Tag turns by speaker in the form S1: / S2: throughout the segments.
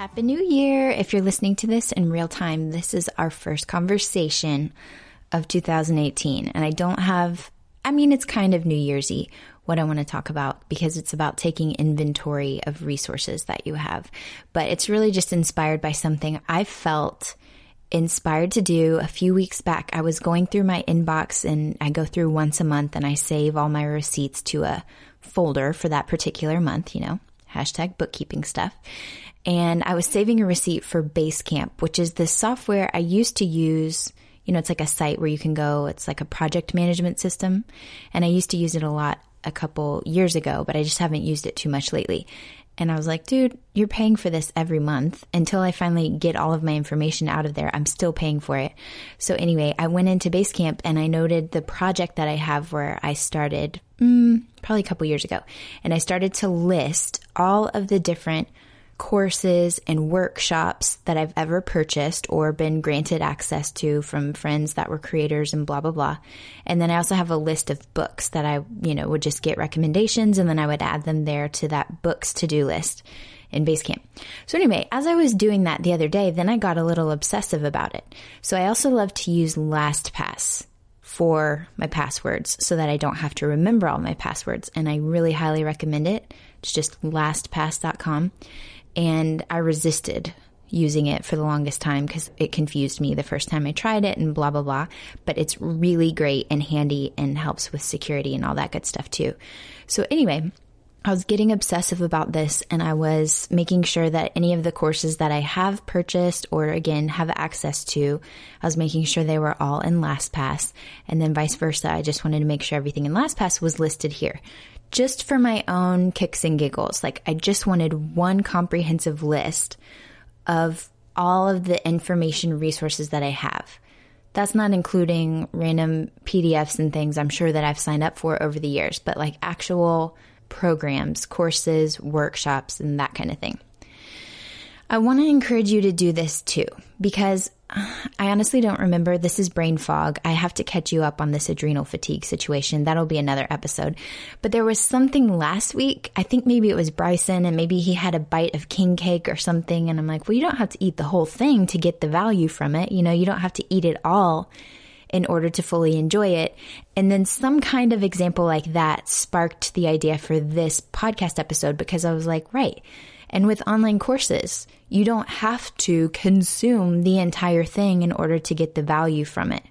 S1: Happy New Year. If you're listening to this in real time, this is our first conversation of 2018. And I don't have, I mean, it's kind of New Year's what I want to talk about because it's about taking inventory of resources that you have. But it's really just inspired by something I felt inspired to do a few weeks back. I was going through my inbox and I go through once a month and I save all my receipts to a folder for that particular month, you know, hashtag bookkeeping stuff and I was saving a receipt for Basecamp, which is the software I used to use. You know, it's like a site where you can go, it's like a project management system. And I used to use it a lot a couple years ago, but I just haven't used it too much lately. And I was like, dude, you're paying for this every month until I finally get all of my information out of there. I'm still paying for it. So anyway, I went into Basecamp and I noted the project that I have where I started mm, probably a couple years ago. And I started to list all of the different courses and workshops that I've ever purchased or been granted access to from friends that were creators and blah, blah, blah. And then I also have a list of books that I, you know, would just get recommendations and then I would add them there to that books to do list in Basecamp. So anyway, as I was doing that the other day, then I got a little obsessive about it. So I also love to use LastPass for my passwords so that I don't have to remember all my passwords. And I really highly recommend it. It's just lastpass.com and I resisted using it for the longest time because it confused me the first time I tried it and blah, blah, blah. But it's really great and handy and helps with security and all that good stuff too. So anyway, I was getting obsessive about this and I was making sure that any of the courses that I have purchased or again have access to, I was making sure they were all in LastPass and then vice versa. I just wanted to make sure everything in LastPass was listed here just for my own kicks and giggles. Like I just wanted one comprehensive list of all of the information resources that I have. That's not including random PDFs and things I'm sure that I've signed up for over the years, but like actual programs, courses, workshops, and that kind of thing. I want to encourage you to do this too, because I honestly don't remember. This is brain fog. I have to catch you up on this adrenal fatigue situation. That'll be another episode. But there was something last week. I think maybe it was Bryson and maybe he had a bite of king cake or something. And I'm like, well, you don't have to eat the whole thing to get the value from it. You know, you don't have to eat it all in order to fully enjoy it. And then some kind of example like that sparked the idea for this podcast episode because I was like, right and with online courses, you don't have to consume the entire thing in order to get the value from it.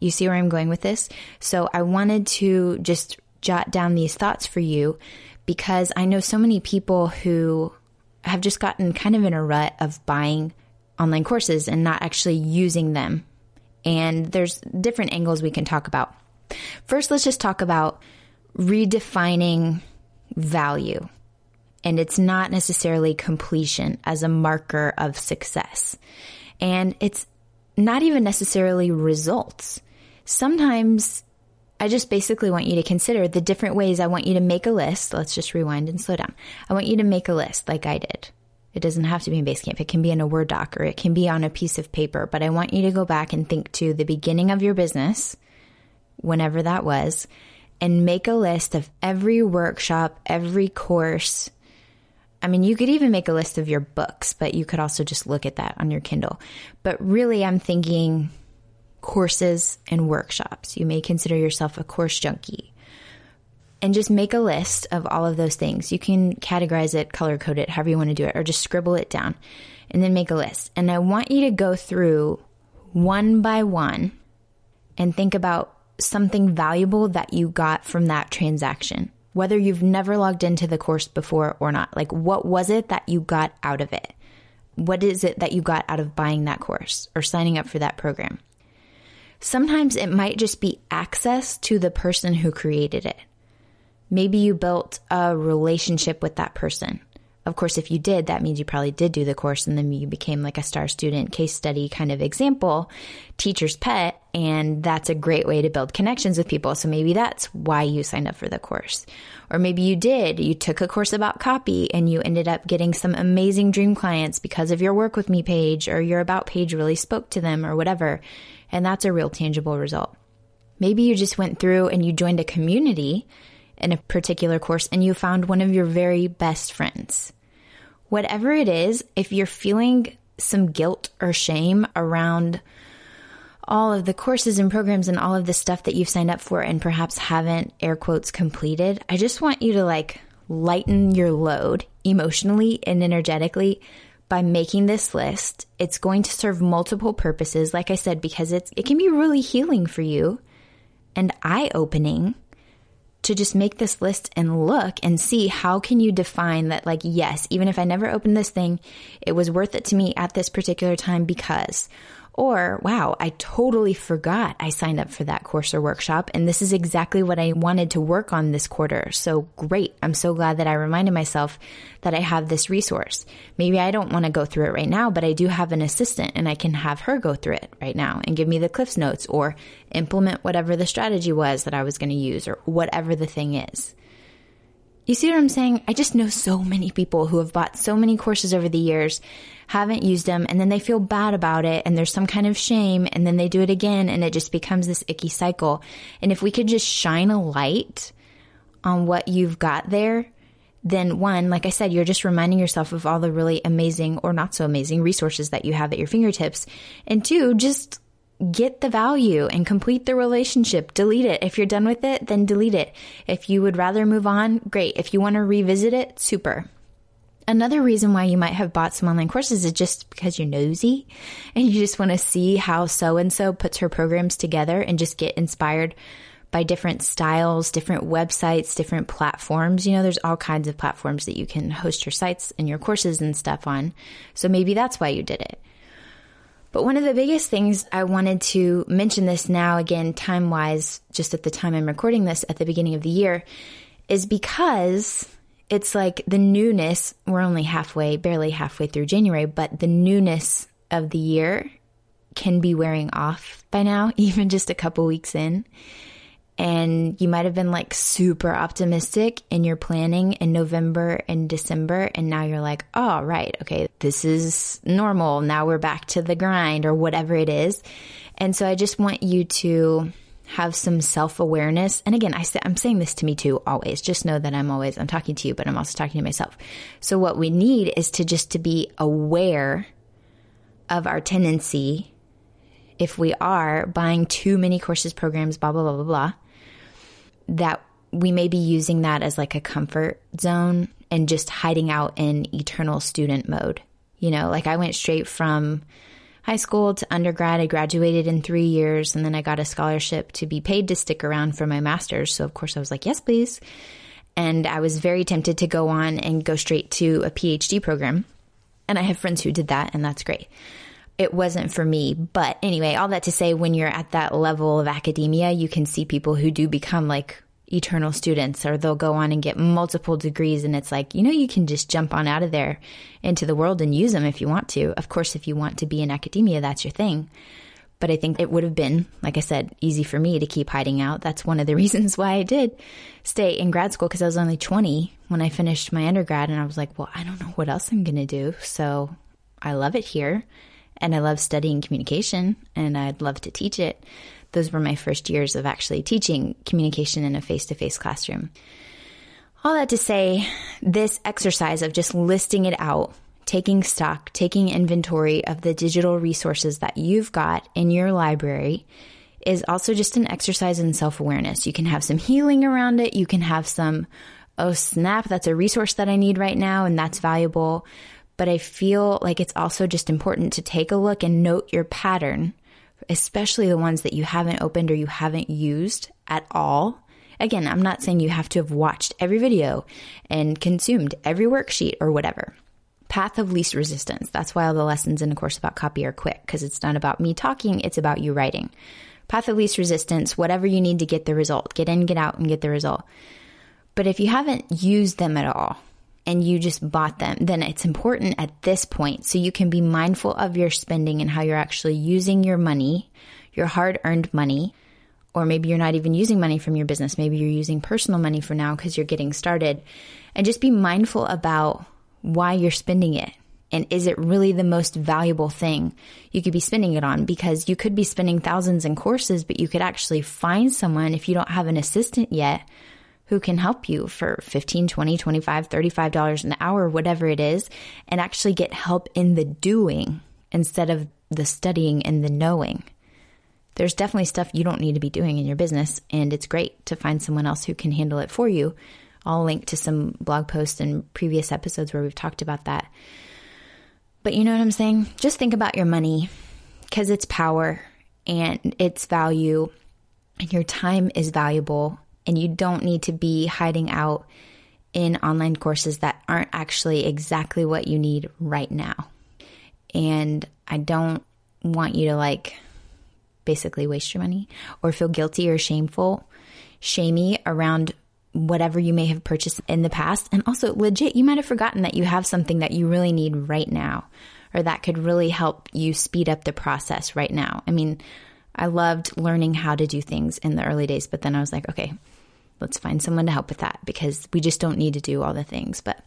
S1: You see where I'm going with this? So I wanted to just jot down these thoughts for you because I know so many people who have just gotten kind of in a rut of buying online courses and not actually using them. And there's different angles we can talk about. First, let's just talk about redefining value and it's not necessarily completion as a marker of success. And it's not even necessarily results. Sometimes I just basically want you to consider the different ways I want you to make a list. Let's just rewind and slow down. I want you to make a list like I did. It doesn't have to be in Basecamp. It can be in a Word doc or it can be on a piece of paper, but I want you to go back and think to the beginning of your business, whenever that was, and make a list of every workshop, every course, I mean, you could even make a list of your books, but you could also just look at that on your Kindle. But really, I'm thinking courses and workshops. You may consider yourself a course junkie. And just make a list of all of those things. You can categorize it, color code it, however you want to do it, or just scribble it down and then make a list. And I want you to go through one by one and think about something valuable that you got from that transaction whether you've never logged into the course before or not. Like, what was it that you got out of it? What is it that you got out of buying that course or signing up for that program? Sometimes it might just be access to the person who created it. Maybe you built a relationship with that person. Of course, if you did, that means you probably did do the course and then you became like a star student case study kind of example, teacher's pet. And that's a great way to build connections with people. So maybe that's why you signed up for the course. Or maybe you did, you took a course about copy and you ended up getting some amazing dream clients because of your work with me page or your about page really spoke to them or whatever. And that's a real tangible result. Maybe you just went through and you joined a community in a particular course and you found one of your very best friends. Whatever it is, if you're feeling some guilt or shame around all of the courses and programs and all of the stuff that you've signed up for and perhaps haven't air quotes completed, I just want you to like lighten your load emotionally and energetically by making this list. It's going to serve multiple purposes, like I said, because it's, it can be really healing for you and eye opening to just make this list and look and see how can you define that like yes even if i never opened this thing it was worth it to me at this particular time because or, wow, I totally forgot I signed up for that course or workshop. And this is exactly what I wanted to work on this quarter. So great. I'm so glad that I reminded myself that I have this resource. Maybe I don't want to go through it right now, but I do have an assistant and I can have her go through it right now and give me the Cliffs notes or implement whatever the strategy was that I was going to use or whatever the thing is. You see what I'm saying? I just know so many people who have bought so many courses over the years, haven't used them, and then they feel bad about it, and there's some kind of shame, and then they do it again, and it just becomes this icky cycle. And if we could just shine a light on what you've got there, then one, like I said, you're just reminding yourself of all the really amazing or not so amazing resources that you have at your fingertips. And two, just get the value and complete the relationship. Delete it. If you're done with it, then delete it. If you would rather move on, great. If you want to revisit it, super. Another reason why you might have bought some online courses is just because you're nosy and you just want to see how so and so puts her programs together and just get inspired by different styles, different websites, different platforms. You know, there's all kinds of platforms that you can host your sites and your courses and stuff on. So maybe that's why you did it. But one of the biggest things I wanted to mention this now, again, time wise, just at the time I'm recording this at the beginning of the year, is because it's like the newness. We're only halfway, barely halfway through January, but the newness of the year can be wearing off by now, even just a couple weeks in and you might have been like super optimistic in your planning in November and December. And now you're like, oh, right. Okay. This is normal. Now we're back to the grind or whatever it is. And so I just want you to have some self awareness. And again, I I'm saying this to me too, always. Just know that I'm always, I'm talking to you, but I'm also talking to myself. So what we need is to just to be aware of our tendency if we are buying too many courses, programs, blah, blah, blah, blah, blah, that we may be using that as like a comfort zone and just hiding out in eternal student mode. You know, like I went straight from high school to undergrad. I graduated in three years and then I got a scholarship to be paid to stick around for my master's. So, of course, I was like, yes, please. And I was very tempted to go on and go straight to a PhD program. And I have friends who did that, and that's great it wasn't for me. But anyway, all that to say, when you're at that level of academia, you can see people who do become like eternal students or they'll go on and get multiple degrees. And it's like, you know, you can just jump on out of there into the world and use them if you want to. Of course, if you want to be in academia, that's your thing. But I think it would have been, like I said, easy for me to keep hiding out. That's one of the reasons why I did stay in grad school because I was only 20 when I finished my undergrad. And I was like, well, I don't know what else I'm going to do. So I love it here and I love studying communication and I'd love to teach it. Those were my first years of actually teaching communication in a face to face classroom. All that to say, this exercise of just listing it out, taking stock, taking inventory of the digital resources that you've got in your library is also just an exercise in self awareness. You can have some healing around it. You can have some, oh snap, that's a resource that I need right now and that's valuable but I feel like it's also just important to take a look and note your pattern, especially the ones that you haven't opened or you haven't used at all. Again, I'm not saying you have to have watched every video and consumed every worksheet or whatever. Path of least resistance. That's why all the lessons in a course about copy are quick because it's not about me talking, it's about you writing. Path of least resistance, whatever you need to get the result. Get in, get out, and get the result. But if you haven't used them at all and you just bought them, then it's important at this point so you can be mindful of your spending and how you're actually using your money, your hard earned money. Or maybe you're not even using money from your business. Maybe you're using personal money for now because you're getting started. And just be mindful about why you're spending it. And is it really the most valuable thing you could be spending it on? Because you could be spending thousands in courses, but you could actually find someone if you don't have an assistant yet who can help you for 15, 20, 25, 35 dollars an hour, whatever it is, and actually get help in the doing instead of the studying and the knowing. There's definitely stuff you don't need to be doing in your business, and it's great to find someone else who can handle it for you. I'll link to some blog posts and previous episodes where we've talked about that. But you know what I'm saying? Just think about your money because it's power and it's value, and your time is valuable, and you don't need to be hiding out in online courses that aren't actually exactly what you need right now. And I don't want you to like basically waste your money or feel guilty or shameful, shamey around whatever you may have purchased in the past. And also, legit, you might have forgotten that you have something that you really need right now or that could really help you speed up the process right now. I mean, I loved learning how to do things in the early days, but then I was like, okay, let's find someone to help with that because we just don't need to do all the things. But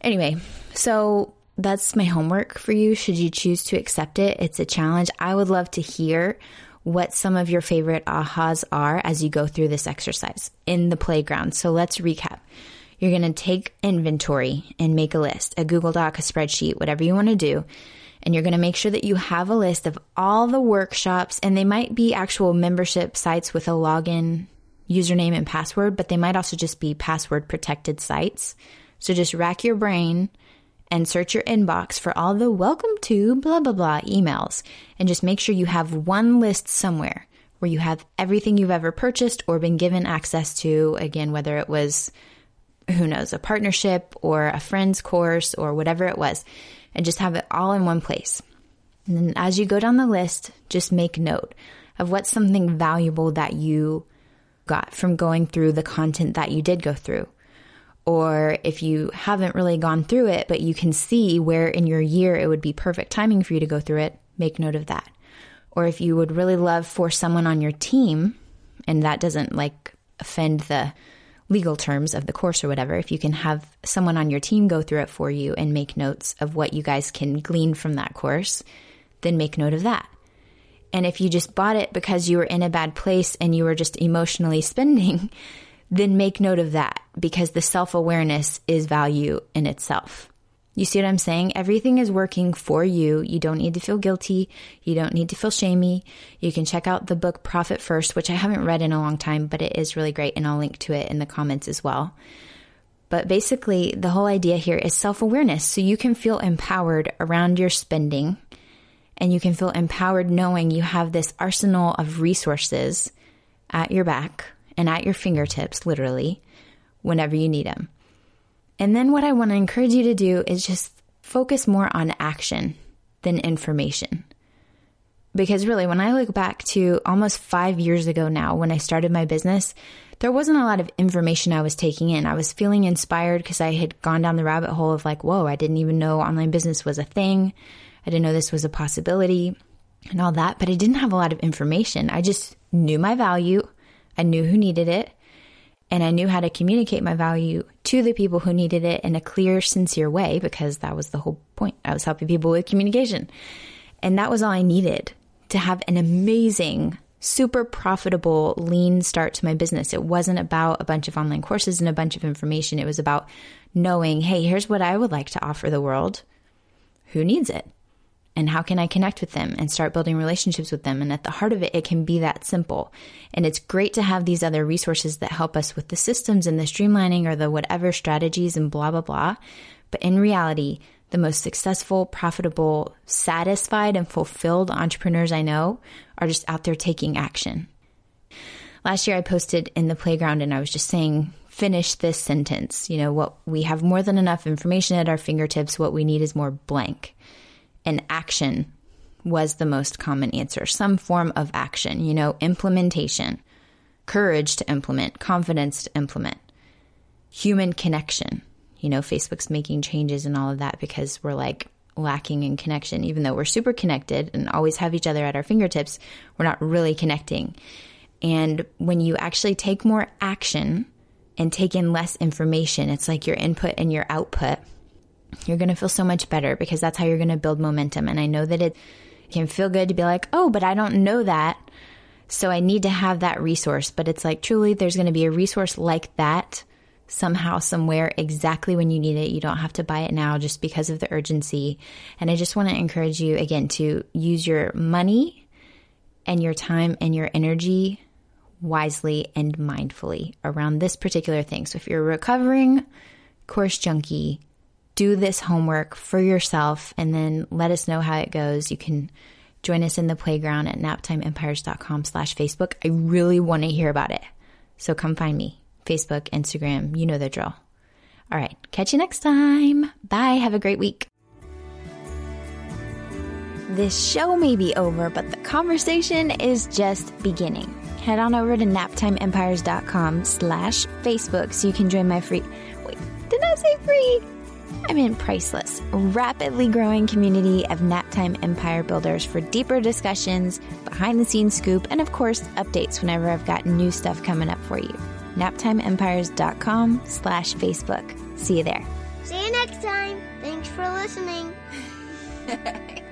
S1: anyway, so that's my homework for you. Should you choose to accept it, it's a challenge. I would love to hear what some of your favorite ahas are as you go through this exercise in the playground. So let's recap. You're going to take inventory and make a list, a Google Doc, a spreadsheet, whatever you want to do. And you're going to make sure that you have a list of all the workshops, and they might be actual membership sites with a login, username, and password, but they might also just be password protected sites. So just rack your brain and search your inbox for all the welcome to blah blah blah emails. And just make sure you have one list somewhere where you have everything you've ever purchased or been given access to. Again whether it was who knows a partnership or a friend's course or whatever it was and just have it all in one place and then as you go down the list just make note of what's something valuable that you got from going through the content that you did go through or if you haven't really gone through it, but you can see where in your year it would be perfect timing for you to go through it, make note of that. Or if you would really love for someone on your team, and that doesn't like offend the legal terms of the course or whatever, if you can have someone on your team go through it for you and make notes of what you guys can glean from that course, then make note of that. And if you just bought it because you were in a bad place and you were just emotionally spending, then make note of that because the self awareness is value in itself. You see what I'm saying? Everything is working for you. You don't need to feel guilty. You don't need to feel shamey. You can check out the book Profit First, which I haven't read in a long time, but it is really great. And I'll link to it in the comments as well. But basically, the whole idea here is self awareness. So you can feel empowered around your spending and you can feel empowered knowing you have this arsenal of resources at your back and at your fingertips, literally, whenever you need them. And then what I want to encourage you to do is just focus more on action than information. Because really, when I look back to almost five years ago now, when I started my business, there wasn't a lot of information I was taking in. I was feeling inspired because I had gone down the rabbit hole of like, whoa, I didn't even know online business was a thing. I didn't know this was a possibility and all that, but I didn't have a lot of information. I just knew my value. I knew who needed it and I knew how to communicate my value to the people who needed it in a clear, sincere way because that was the whole point. I was helping people with communication. And that was all I needed to have an amazing, super profitable, lean start to my business. It wasn't about a bunch of online courses and a bunch of information. It was about knowing, hey, here's what I would like to offer the world. Who needs it? And how can I connect with them and start building relationships with them? And at the heart of it, it can be that simple. And it's great to have these other resources that help us with the systems and the streamlining or the whatever strategies and blah, blah, blah. But in reality, the most successful, profitable, satisfied, and fulfilled entrepreneurs I know are just out there taking action. Last year, I posted in the playground and I was just saying, finish this sentence. You know, what we have more than enough information at our fingertips. What we need is more blank and action was the most common answer. Some form of action, you know, implementation, courage to implement, confidence to implement. human connection. You know, Facebook's making changes and all of that because we're like lacking in connection. Even though we're super connected and always have each other at our fingertips, we're not really connecting. And when you actually take more action and take in less information, it's like your input and your output. You're going to feel so much better because that's how you're going to build momentum. And I know that it can feel good to be like, oh, but I don't know that. So I need to have that resource. But it's like truly, there's going to be a resource like that somehow, somewhere, exactly when you need it. You don't have to buy it now just because of the urgency. And I just want to encourage you again to use your money and your time and your energy wisely and mindfully around this particular thing. So if you're recovering course junkie, do this homework for yourself and then let us know how it goes. You can join us in the playground at naptimeempires.com slash Facebook. I really want to hear about it. So come find me. Facebook, Instagram, you know the drill. All right, catch you next time. Bye. Have a great week. This show may be over, but the conversation is just beginning. Head on over to naptimeempires.com slash Facebook so you can join my free... Wait, did I say free? I mean priceless, rapidly growing community of Naptime Empire builders for deeper discussions, behind the scenes scoop, and of course, updates whenever I've got new stuff coming up for you. naptimeempires.com slash Facebook. See you there.
S2: See you next time. Thanks for listening.